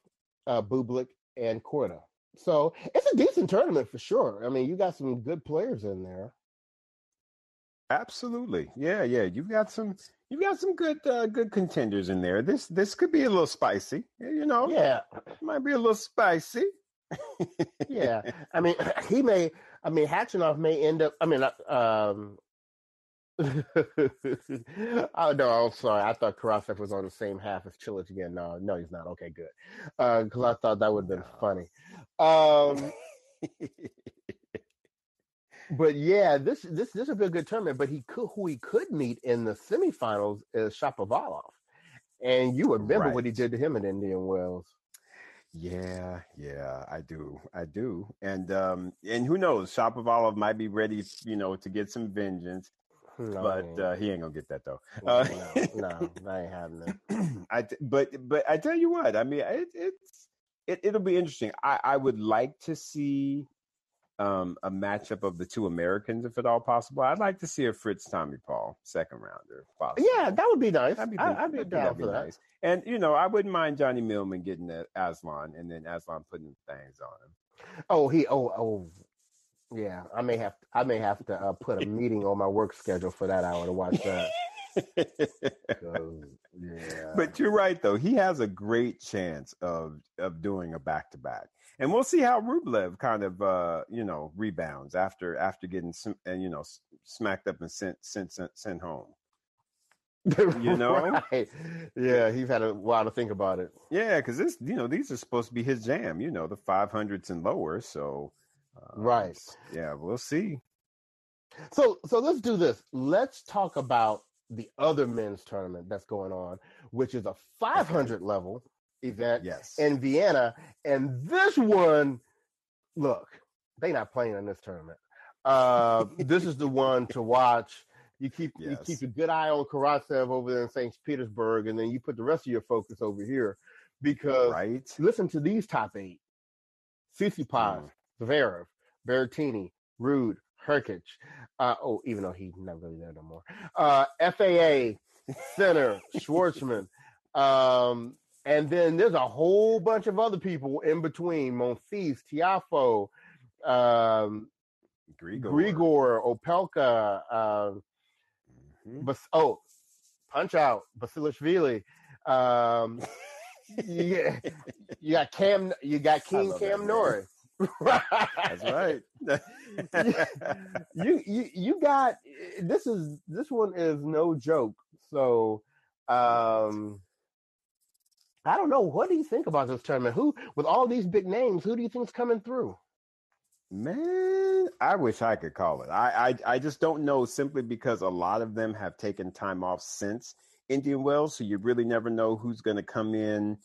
uh, Bublik, and Korda. So it's a decent tournament for sure. I mean, you got some good players in there. Absolutely, yeah, yeah. You've got some you got some good uh, good contenders in there. This this could be a little spicy, you know. Yeah, might be a little spicy. yeah, I mean, he may. I mean, Khachanov may end up. I mean, uh, um. oh no! I'm sorry. I thought Karatsev was on the same half as Cilic again. No, no, he's not. Okay, good. Because uh, I thought that would have been funny. Um, but yeah, this this this would be a good tournament. But he could who he could meet in the semifinals is Shapovalov, and you remember right. what he did to him in Indian Wells. Yeah, yeah, I do, I do, and um, and who knows, Shapovalov might be ready, you know, to get some vengeance. No, but uh, he ain't gonna get that though. No, uh, no, no, I ain't having that. I but but I tell you what, I mean, it, it's it, will be interesting. I, I would like to see um, a matchup of the two Americans, if at all possible. I'd like to see a Fritz Tommy Paul second rounder. Possible. Yeah, that would be nice. I'd be, I, would be down for that. Nice. And you know, I wouldn't mind Johnny Millman getting the Aslan, and then Aslan putting things on him. Oh, he. Oh, oh. Yeah, I may have. To, I may have to uh, put a meeting on my work schedule for that hour to watch that. yeah. But you're right, though. He has a great chance of of doing a back to back and we'll see how Rublev kind of uh, you know rebounds after after getting and you know smacked up and sent sent sent, sent home. You know, right. yeah, he's had a while to think about it. Yeah, because this you know these are supposed to be his jam. You know, the five hundreds and lower. So, um, right, yeah, we'll see. So so let's do this. Let's talk about the other men's tournament that's going on, which is a 500 level event yes. in Vienna. And this one, look, they not playing in this tournament. Uh, this is the one to watch. You keep yes. you keep a good eye on Karatsev over there in St. Petersburg, and then you put the rest of your focus over here because right. listen to these top eight: Tsitsipas, mm. Zverev, Berrettini, Ruud, Hurkacz. Uh, oh, even though he's not really there no more. Uh, FAA, Sinner, Schwartzman, um, and then there's a whole bunch of other people in between Monfils, Tiafoe, um, Grigor, Grigor Opelka, uh, mm-hmm. Bas- oh, Punch Out, Basilashvili. Um, you, you got Cam, you got King Cam Norrie. That's right. you, you you got this is this one is no joke. So um I don't know. What do you think about this tournament? Who, with all these big names, who do you think's coming through? Man, I wish I could call it. I, I, I just don't know simply because a lot of them have taken time off since Indian Wells, so you really never know who's going to come in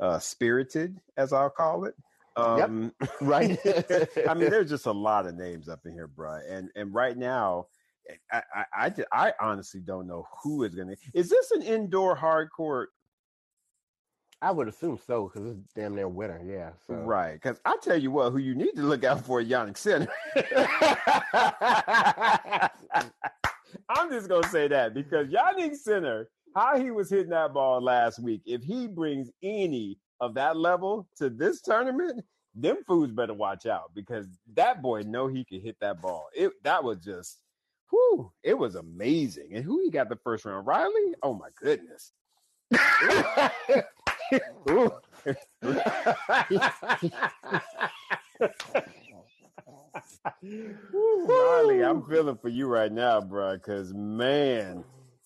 uh, spirited, as I'll call it. Um, yep. right. I mean, there's just a lot of names up in here, bro. And and right now, I I, I, I honestly don't know who is going to. Is this an indoor hard court I would assume so because it's damn near winter. Yeah. So. Right. Because I tell you what, who you need to look out for, Jannik Sinner. I'm just gonna say that because Jannik Sinner, how he was hitting that ball last week, if he brings any of that level to this tournament, them fools better watch out because that boy know he can hit that ball. It that was just, whoo, it was amazing. And who he got the first round? Reilly? Oh my goodness. Reilly, I'm feeling for you right now, bro. Because man,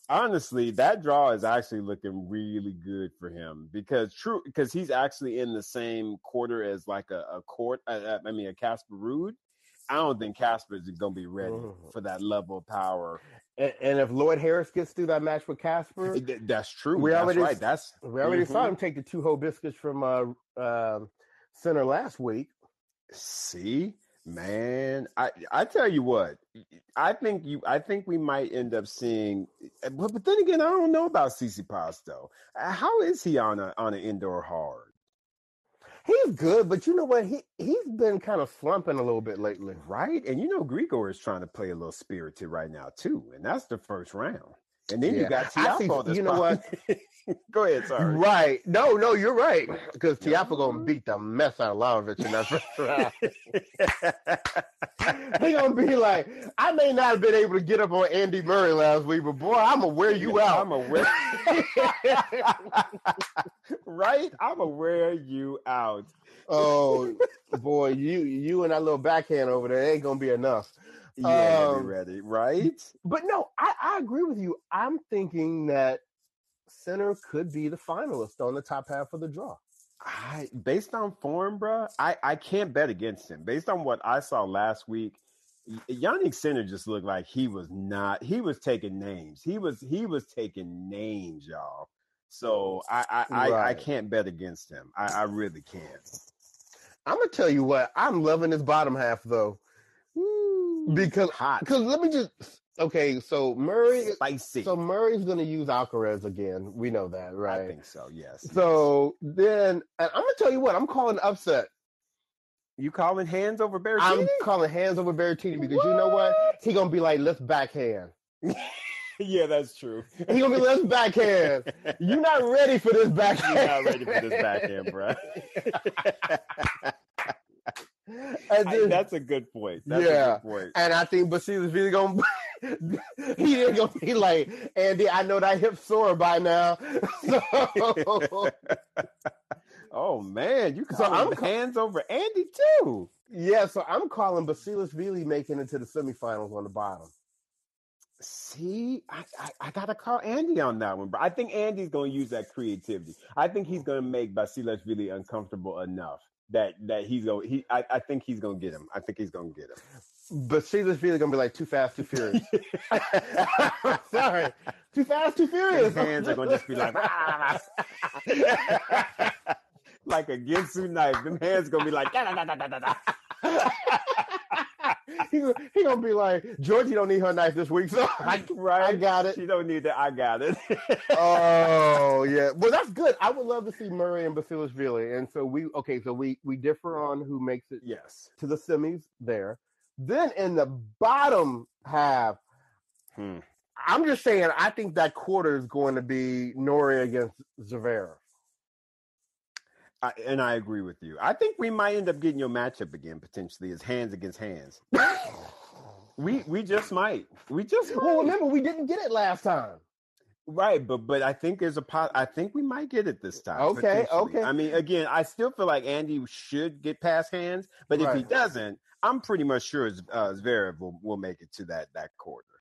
honestly, that draw is actually looking really good for him. Because true, because he's actually in the same quarter as like a, a court. Uh, I mean, a Casper Ruud. I don't think Casper is going to be ready mm-hmm. for that level of power and, and, if Lloyd Harris gets through that match with Casper, that's true. We that's already right. That's we already mm-hmm. saw him take the two whole biscuits from uh, uh, Sinner last week. See, man, I I tell you what, I think you I think we might end up seeing, but, but then again, I don't know about Tsitsipas though. How is he on a on an indoor hard? He's good, but you know what? He he's been kind of slumping a little bit lately, right? And you know, Grigor is trying to play a little spirited right now too, and that's the first round. And then yeah. you got Tiafoe. You know what? Go ahead, sorry. Right. No, no, you're right. Because Tiafoe gonna beat the mess out of Lajovic in that first round. he gonna be like, I may not have been able to get up on Andy Murray last week, but boy, I'm gonna wear you out. I'm gonna wear right? I'm gonna wear you out. Oh boy, you you and that little backhand over there ain't gonna be enough. Yeah, um, be ready, right? But no, I, I agree with you. I'm thinking that Sinner could be the finalist on the top half of the draw. I, based on form, bro, I, I can't bet against him. Based on what I saw last week, Jannik Sinner just looked like he was not. He was taking names. He was he was taking names, y'all. So I I, right. I, I, can't bet against him. I, I really can't. I'm gonna tell you what. I'm loving this bottom half though, because hot. Because let me just Okay, so Murray, spicy. So Murray's going to use Alcaraz again. We know that, right? I think so. Yes. So yes. then, I'm to tell you what. I'm calling upset. You calling hands over Berrettini? I'm calling hands over Berrettini because what? you know what? He gonna be like, let's backhand. yeah, that's true. He gonna be let's backhand. You're not ready for this backhand. You're not ready for this backhand, bro. I, that's a good point. That's yeah, good point. and I think Basile's really gonna he ain't gonna be like Andy. I know that hip sore by now. So, oh man, you call so I'm hands over Andy too. Yeah, so I'm calling Basilashvili making it to the semifinals on the bottom. See, I, I, I, gotta call Andy on that one, bro. I think Andy's gonna use that creativity. I think he's gonna make Basilashvili uncomfortable enough that that he's gonna He, I, I think he's gonna get him. I think he's gonna get him. But Basilashvili gonna be like too fast, too furious. Sorry, too fast, too furious. His hands are gonna just be like. like a Ginsu knife. Them hands gonna be like da, da, da, da, da, da. he, he gonna be like, Georgie don't need her knife this week, so I, right. I got it. She don't need that. I got it. oh yeah, well that's good. I would love to see Murray and Basilashvili, and so we okay. So we we differ on who makes it. Yes, to the semis there. Then in the bottom half, hmm. I'm just saying I think that quarter is going to be Norrie against Zverev. I, and I agree with you. I think we might end up getting your matchup again potentially as hands against hands. we we just might. We just might. Well, remember we didn't get it last time. Right, but but I think there's a pot. I think we might get it this time. Okay, okay. I mean, again, I still feel like Andy should get past hands, but if he doesn't, I'm pretty much sure uh, Zverev will, will make it to that that quarter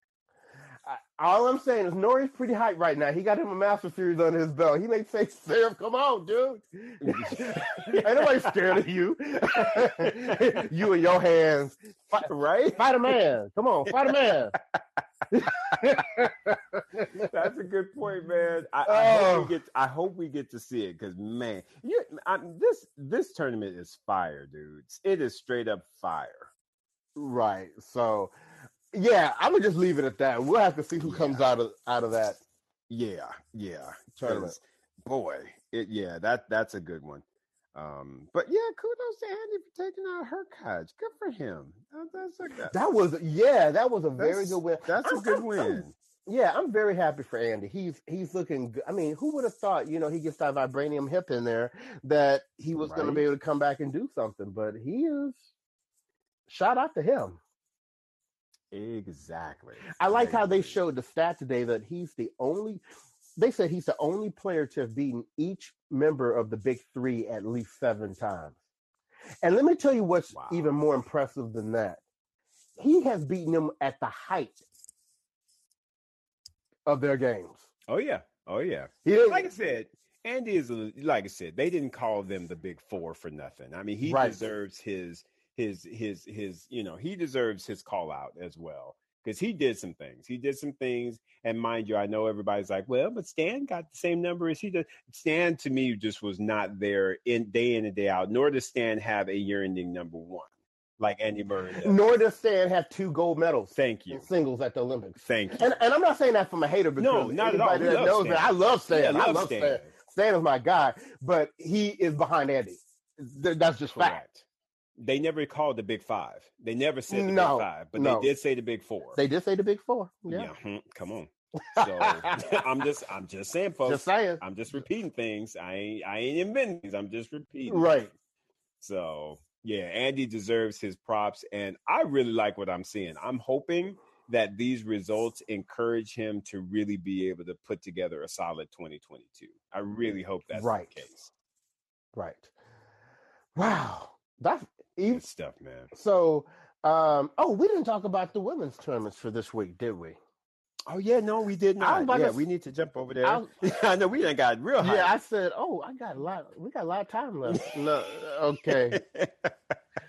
all I'm saying is Norrie's pretty hyped right now. He got him a Master Series under his belt. He may say, Seraph, come on, dude. Ain't nobody scared of you. you and your hands. Fight, right? Fight a man. Come on, fight a man. That's a good point, man. I, I, hope we oh. get. I hope we get to see it because, man, you, I, this this tournament is fire, dudes. It is straight up fire. Right. So, yeah, I'm gonna just leave it at that. We'll have to see who yeah. comes out of out of that. Yeah, yeah. Tournament. Boy, it yeah, that that's a good one. Um, but yeah, kudos to Andy for taking out her Hurkacz. Good for him. That, a, that was yeah, that was a very good win. That's I'm, a good win. I'm, yeah, I'm very happy for Andy. He's he's looking good. I mean, who would have thought, you know, he gets that vibranium hip in there that he was right. going to be able to come back and do something, but he is shout out to him. Exactly. I like how they showed the stat today that he's the only. They said he's the only player to have beaten each member of the big three at least seven times. And let me tell you what's wow. even more impressive than that. He has beaten them at the height of their games. Oh yeah. Oh yeah. He like I said, Andy is like I said, they didn't call them the big four for nothing. I mean, he right. deserves his his his his you know he deserves his call out as well because he did some things. He did some things, and mind you, I know everybody's like, "Well, but Stan got the same number as he did." Stan to me just was not there in day in and day out. Nor does Stan have a year-ending number one like Andy Murray. Does. Nor does Stan have two gold medals. Thank you. singles at the Olympics. Thank you. And, and I'm not saying that from a hater because no, not at all. That knows Stan. I love Stan. Yeah, I love, I love Stan. Stan. Stan is my guy, but he is behind Andy. That's just Correct. They never called the Big Five. They never said the no, Big Five, but no. they did say the Big Four. They did say the Big Four. Yeah, yeah hmm, come on. So I'm just I'm just saying, folks. Just saying. I'm just repeating things. I ain't I ain't inventing things. I'm just repeating. Right. So yeah, Andy deserves his props, and I really like what I'm seeing. I'm hoping that these results encourage him to really be able to put together a solid 2022. I really hope that's right. the case. Right. Wow. That's Good stuff, man. So, um, oh, we didn't talk about the women's tournaments for this week, did we? Oh yeah, no, we did not. Yeah, to, we need to jump over there. I know we ain't got real. High. Yeah, I said, oh, I got a lot. We got a lot of time left. no, okay.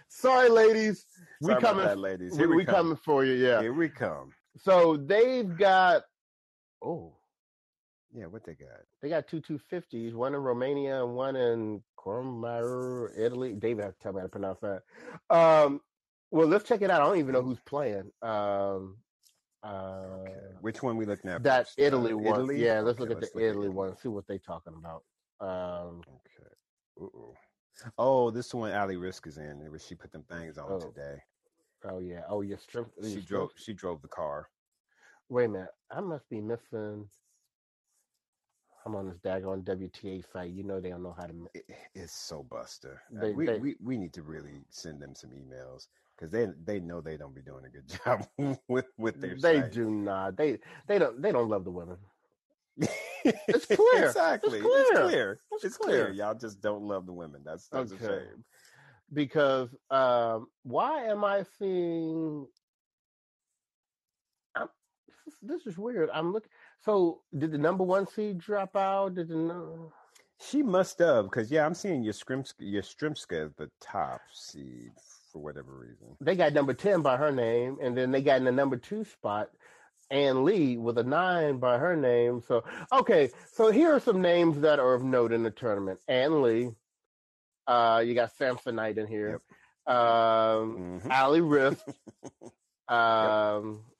Sorry, ladies. Sorry we coming, that, ladies. Here we, we come. coming for you. Yeah, here we come. So they've got. Oh, yeah, what they got? They got two two fifties, one in Romania and one in Courmayeur, Italy. David, tell me how to pronounce that. Um, well, let's check it out. I don't even know who's playing. Um, Uh, okay. Which one we looking at? That first? Italy uh, one. Italy? Yeah, let's okay, look at let's the look Italy at one. See what they talking about. Um, okay. Ooh. Oh, this one Ali Riske is in. She put them things on oh. today. Oh yeah. Oh yeah. Strip, she drove. She drove the car. Wait a minute. I must be missing. I'm on this daggone WTA fight. You know they don't know how to. It, it's so buster. They, we, they, we we need to really send them some emails because they they know they don't be doing a good job with with their. They site. do not. They they don't they don't love the women. it's clear. exactly. It's clear. It's clear. It's, it's clear. clear. Y'all just don't love the women. That's that's okay. a shame. Because um, why am I seeing? I'm, this is weird. I'm looking. So did the number one seed drop out? Did the no? She must have, because yeah, I'm seeing your Skrimska, your Strimska at the top seed for whatever reason. They got number ten by her name, and then they got in the number two spot Ann Li with a nine by her name. So okay, so here are some names that are of note in the tournament. Ann Li, uh, you got Samsonite in here. Yep. Um, mm-hmm. Ali Riske, um, yep.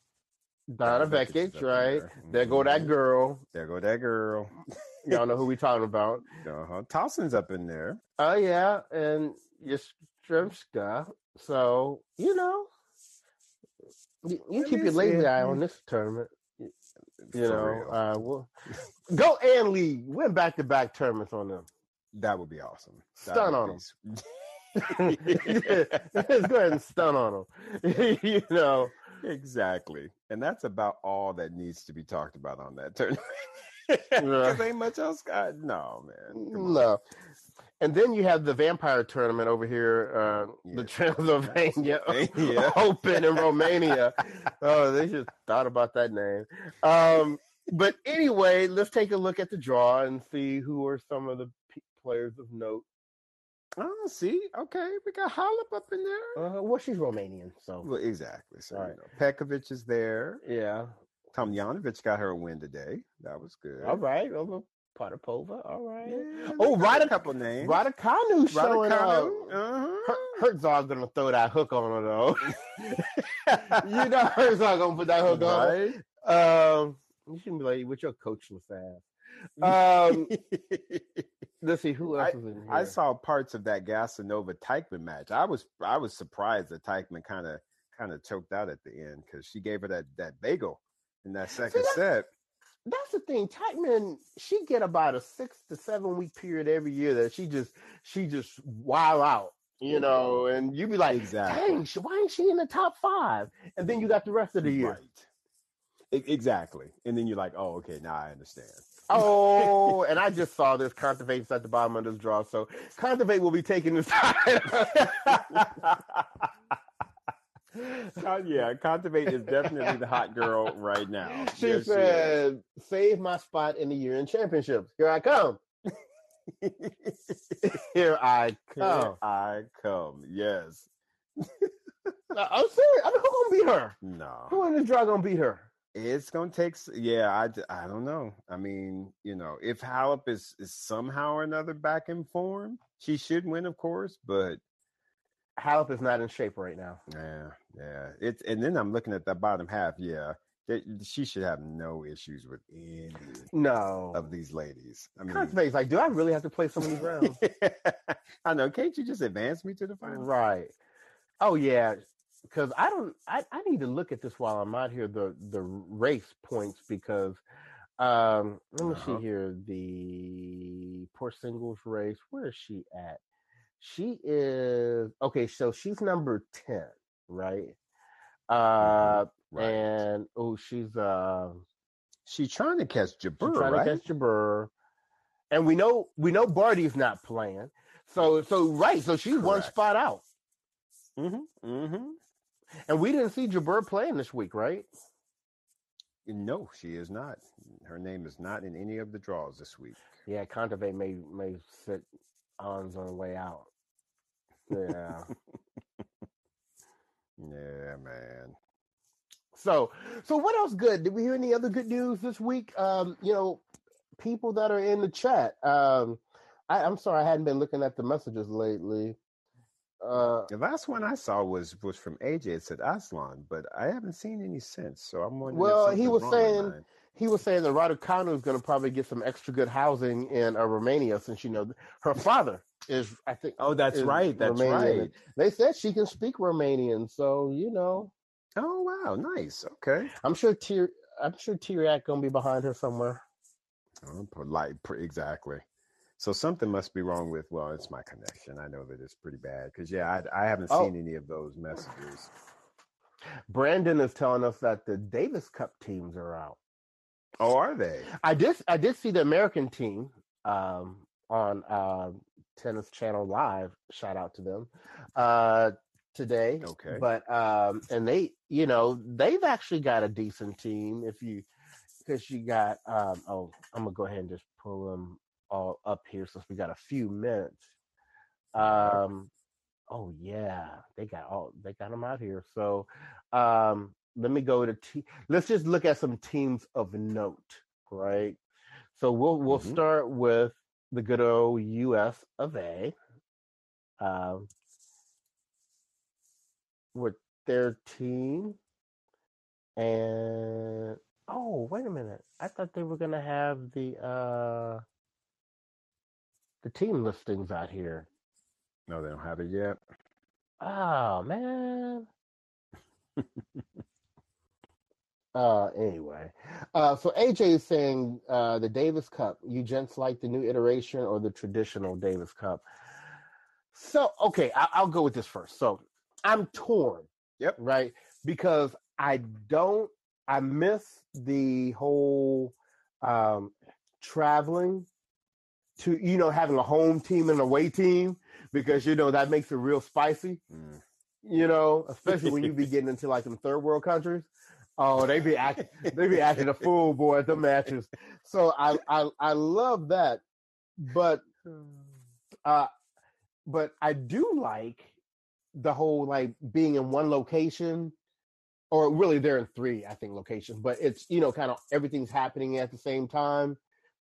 Donna Vekic, right? There. There. go that mm-hmm. girl. There go that girl. Y'all know who we talking about. Uh-huh. Towson's up in there. Oh yeah, and Yastremska. So you know, you, you keep your lazy eye on this tournament. You For know, uh, well, go and Lee. Win back to back tournaments on them. That would be awesome. Stun on them. Let's go ahead and stun on them. you know. Exactly. And that's about all that needs to be talked about on that tournament. Because ain't much else got no man. No. And then you have the vampire tournament over here, uh, yes. the Transylvania yeah. Open in Romania. oh, they just thought about that name. Um, but anyway, let's take a look at the draw and see who are some of the p- players of note. Oh, see, okay, we got Halep up in there. Uh, well, she's Romanian, so well, exactly. So right. you know, Petkovic is there. Yeah, Tomljanovic got her a win today. That was good. All right, over Potapova. All right. Yeah, oh, right a couple names. Raducanu showing up. Uh-huh. Hercog gonna throw that hook on her though. you know Hercog gonna put that hook right? on. Um, you shouldn't be like with your coachless ass. Um, let's see who else I, is in here. I saw parts of that Gasanova Teichmann match. I was I was surprised that Teichmann kind of kind of choked out at the end because she gave her that that bagel in that second see, set that's the thing. Teichmann, she get about a six to seven week period every year that she just she just wow out, you know, and you be like, exactly. dang, why ain't she in the top five? And then you got the rest of the year. Right. Exactly. And then you're like, oh, okay, now I understand. Oh, and I just saw this Kontaveit at the bottom of this draw. So Kontaveit will be taking this time. yeah, Kontaveit is definitely the hot girl right now. She yes, said, she "Save my spot in the year-end championships. Here I come. Here I come. Oh. Here I come. Yes. I'm serious. I mean, who gonna beat her? No. Who in this draw gonna beat her? It's gonna take. Yeah, I, I don't know. I mean, you know, if Halep is is somehow or another back in form, she should win, of course. But Halep is not in shape right now. Yeah, yeah. It's and then I'm looking at that bottom half. Yeah, it, she should have no issues with any no of these ladies. I mean, face like, do I really have to play of these rounds? I know. Can't you just advance me to the final? Right. Oh yeah, because I don't. I, I need to look at this while I'm out here. The the race points because um let me uh-huh. see here the poor singles race. Where is she at? She is okay. So she's number ten, right? Mm-hmm. Uh, right. and oh, she's uh, she's trying to catch Jabeur, trying right? to catch Jabeur, and we know we know Barty's not playing. So so right, so she's Correct. one spot out. Mm-hmm. Mm-hmm. And we didn't see Jabeur playing this week, right? No, she is not. Her name is not in any of the draws this week. Yeah, Kontaveit may may sit on the way out. Yeah. yeah, man. So, so what else good? Did we hear any other good news this week? Um, you know, people that are in the chat. Um, I, I'm sorry, I hadn't been looking at the messages lately. Uh, the last one I saw was was from AJ. It said Aslan, but I haven't seen any since. So I'm wondering. Well, he was saying he was saying that Raducanu is going to probably get some extra good housing in uh, Romania since you know her father is. I think. Oh, that's right. That's Romanian. right. They said she can speak Romanian, so you know. Oh wow, nice. Okay. I'm sure. I'm sure Tiriac gonna be behind her somewhere. Oh, like exactly. So something must be wrong with. Well, it's my connection. I know that it's pretty bad because yeah, I, I haven't oh. seen any of those messages. Brandon is telling us that the Davis Cup teams are out. Oh, are they? I did. I did see the American team um, on uh, Tennis Channel Live. Shout out to them uh, today. Okay. But um, and they, you know, they've actually got a decent team. If you, because you got. Um, oh, I'm gonna go ahead and just pull them all up here since we got a few minutes. Um, oh yeah, they got all they got them out here. So, um, let me go to t- let's just look at some teams of note, right? So we'll we'll mm-hmm. start with the good old U.S. of A. Um, with their team, and oh wait a minute, I thought they were gonna have the uh the team listings out here. No, they don't have it yet. Oh man. uh anyway. Uh so AJ is saying uh the Davis Cup, you gents like the new iteration or the traditional Davis Cup. So okay, I- I'll go with this first. So I'm torn. Yep. Right? Because I don't I miss the whole um traveling to you know having a home team and a away team because you know that makes it real spicy. Mm. You know, especially when you be getting into like some third world countries. Oh, they be acting they be acting a fool, boy, at the matches. So I I I love that, but uh, but I do like the whole like being in one location, or really they're in three, I think, locations. But it's you know kind of everything's happening at the same time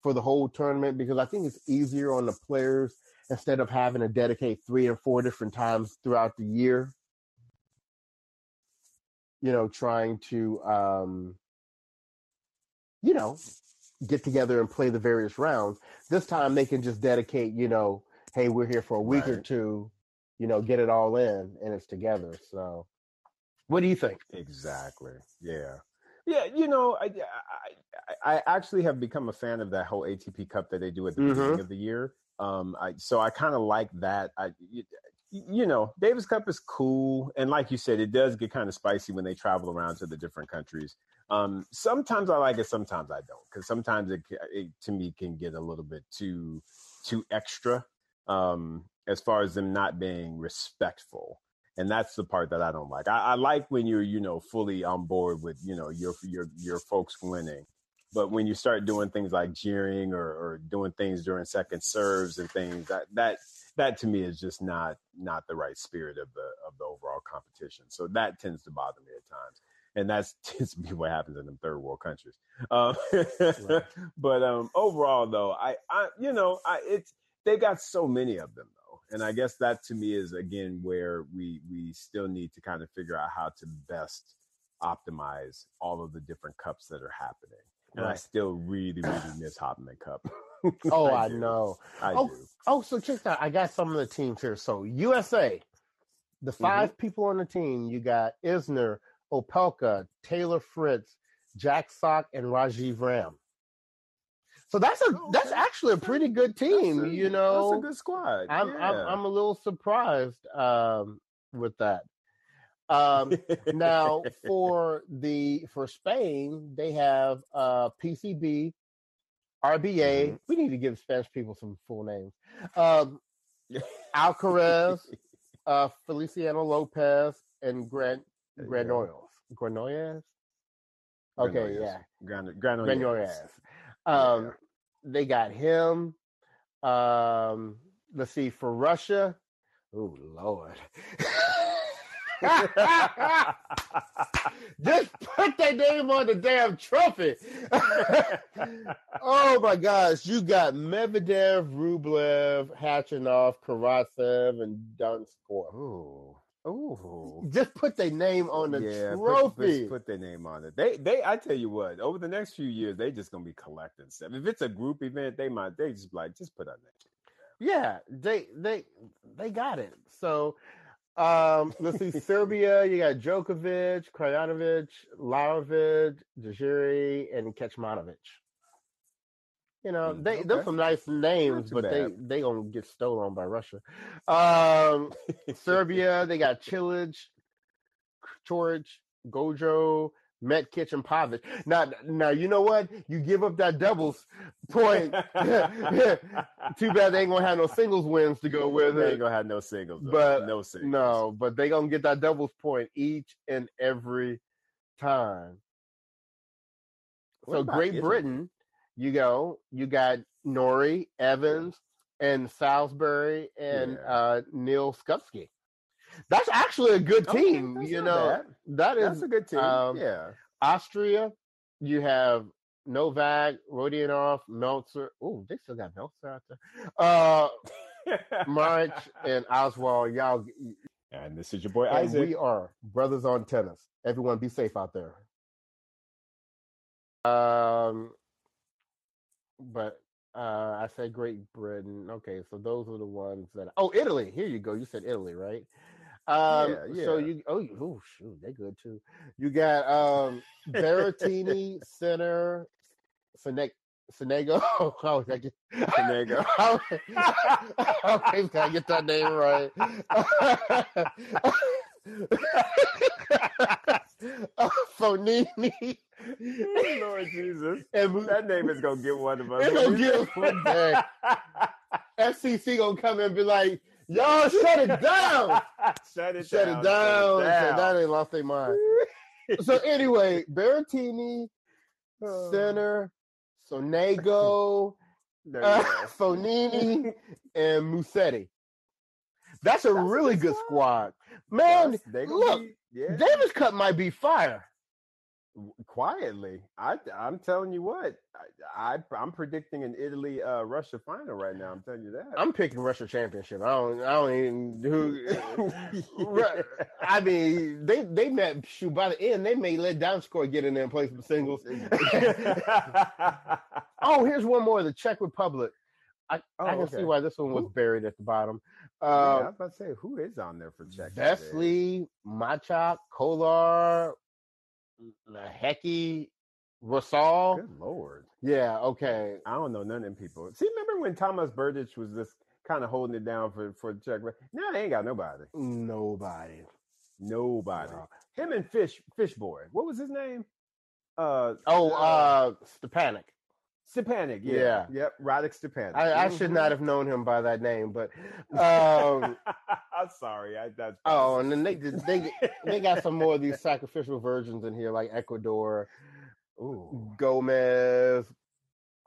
for the whole tournament because I think it's easier on the players instead of having to dedicate three or four different times throughout the year. You know, trying to, um, you know, get together and play the various rounds. This time they can just dedicate, you know, hey, we're here for a week right. or two, you know, get it all in and it's together. So, what do you think? Exactly. Yeah. Yeah, you know, I, I, I actually have become a fan of that whole ATP Cup that they do at the mm-hmm. beginning of the year. Um, I, so I kind of like that. I, you, you know, Davis Cup is cool, and like you said, it does get kind of spicy when they travel around to the different countries. Um, sometimes I like it, sometimes I don't, because sometimes it, it, to me can get a little bit too too extra um, as far as them not being respectful and that's the part that I don't like. I, I, like when you're, you know, fully on board with, you know, your your your folks winning, but when you start doing things like jeering or, or doing things during second serves and things, that that that to me is just not not the right spirit of the of the overall competition. So that tends to bother me at times, and that tends to be what happens in the third world countries. Um, right. But um, overall, though, I, I you know, I it's they got so many of them and I guess that to me is again where we we still need to kind of figure out how to best optimize all of the different cups that are happening. And right. I still really, really miss Hopman Cup. oh, I, I know. I oh, do. oh, so check that. I got some of the teams here. So USA, the 5 mm-hmm. people on the team, you got Isner, Opelka, Taylor Fritz, Jack Sock, and Rajiv Ram. So that's a oh, that's actually a pretty good team, a, you know. That's a good squad. I'm yeah. I'm, I'm a little surprised um, with that. Um, now for the for Spain, they have uh, PCB, RBA. Mm-hmm. We need to give Spanish people some full names. Um, Alcaraz, uh, Feliciano Lopez, and Gran Granollers. Granollers. Okay, yeah. Gran- Granollers. Um, yeah. They got him. Um, let's see for Russia. Oh Lord. Just put their name on the damn trophy. oh my gosh, you got Medvedev, Rublev, Khachanov, Karatsev, and Donskoy. Ooh. Ooh. Just put their name on the yeah, trophy. Put, put, their name on it. They they I tell you what, over the next few years, they just gonna be collecting stuff. If it's a group event, they might they just like just put our name. Yeah, they they they got it. So um let's see, Serbia, you got Djokovic, Krajinovic, Lajovic, Djere, and Kecmanovic. You know, mm, they okay. those some nice names, but bad. they they gonna get stolen by Russia. Um, Serbia, they got Cilic, Coric, Gojo, Mektic, and Pavic. Now, now you know what? You give up that doubles point. Too bad they ain't gonna have no singles wins to go with they it. Ain't gonna have no singles, though. but no singles. No, but they gonna get that doubles point each and every time. What so Great Britain you go, you got Norrie Evans, and Salisbury and yeah. uh, Neal Skupski. That's actually a good team. Okay, you know, that is that's a good team. Um, yeah. Austria, you have Novak, Rodionov, Melzer. Oh, they still got Melzer out there. Uh, March and Oswald. Y'all. And this is your boy Isaac. We are brothers on tennis. Everyone, be safe out there. Um, but uh, I said Great Britain. Okay, so those are the ones that. Oh, Italy. Here you go. You said Italy, right? Um, yeah, yeah. So you. Oh, oh, shoot, they good too. You got um Berrettini, Sinner, Sinek, Sonego. Oh, I get Sonego. okay, can I get that name right? Fognini. Lord Jesus. And that name is gonna get one of us. It's gonna get one day. FCC gonna come and be like, y'all shut it down. shut it shut down. It down. Shut it down. So that ain't lost their mind. so anyway, Berrettini, oh. Sinner, Sonego, uh, Fognini, and Musetti. That's a That's really good squad. Man, look, be, yeah. Davis Cup might be fire quietly. I I'm telling you what, I, I am predicting an Italy uh, Russia final right now. I'm telling you that. I'm picking Russia championship. I don't I don't even who. I mean, they they met shoot by the end. They may let Donskoy get in there and play some singles. oh, here's one more. The Czech Republic. I, oh, I can okay. see why this one was buried at the bottom. Uh, yeah, I was about to say, who is on there for Czech? Vesely, Machac, Kolar, Hecky, Rosol. Good lord. Yeah. Okay. I don't know none of them people. See, remember when Thomas Berdych was just kind of holding it down for for Czech? Now they ain't got nobody. Nobody. Nobody. No. Him and Fish Fish Boy. What was his name? Uh oh, uh, uh Stepanek. Stepanek, yeah. yeah. Yep, Radek Stepanek. I, I mm-hmm. should not have known him by that name, but um I'm sorry. I, that's oh, and then they they they got some more of these sacrificial virgins in here, like Ecuador, Ooh. Gomez,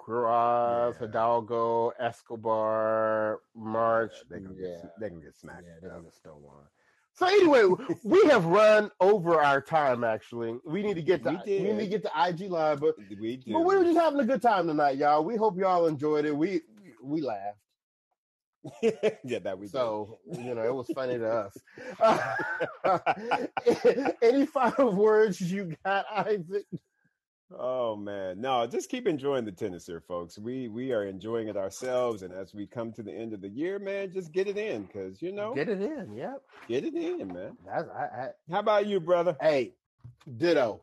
Quiroz, yeah. Hidalgo, Escobar, March. Yeah, they can yeah. get they can get smacked. Yeah, they're still one. So anyway, we have run over our time. Actually, we need to get to we, we, need to get to IG live, but we do. But we were just having a good time tonight, y'all. We hope y'all enjoyed it. We we laughed. yeah, that we so did. you know it was funny to us. any final words you got, Isaac? Oh man, no, just keep enjoying the tennis here, folks. We we are enjoying it ourselves, and as we come to the end of the year, man, just get it in because you know, get it in. Yep, get it in, man. That's I, I, How about you, brother? Hey, ditto,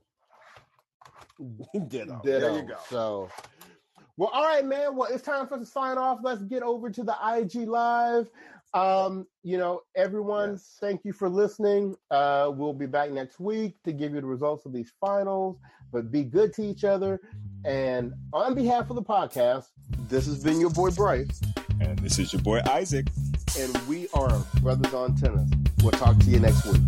ditto. Ditto. There you go. So, well, all right, man. Well, it's time for us to sign off. Let's get over to the IG live. Um, you know, everyone, yes. thank you for listening. Uh, we'll be back next week to give you the results of these finals, but be good to each other. And on behalf of the podcast, this has been your boy Bryce. And this is your boy Isaac. And we are Brothers on Tennis. We'll talk to you next week.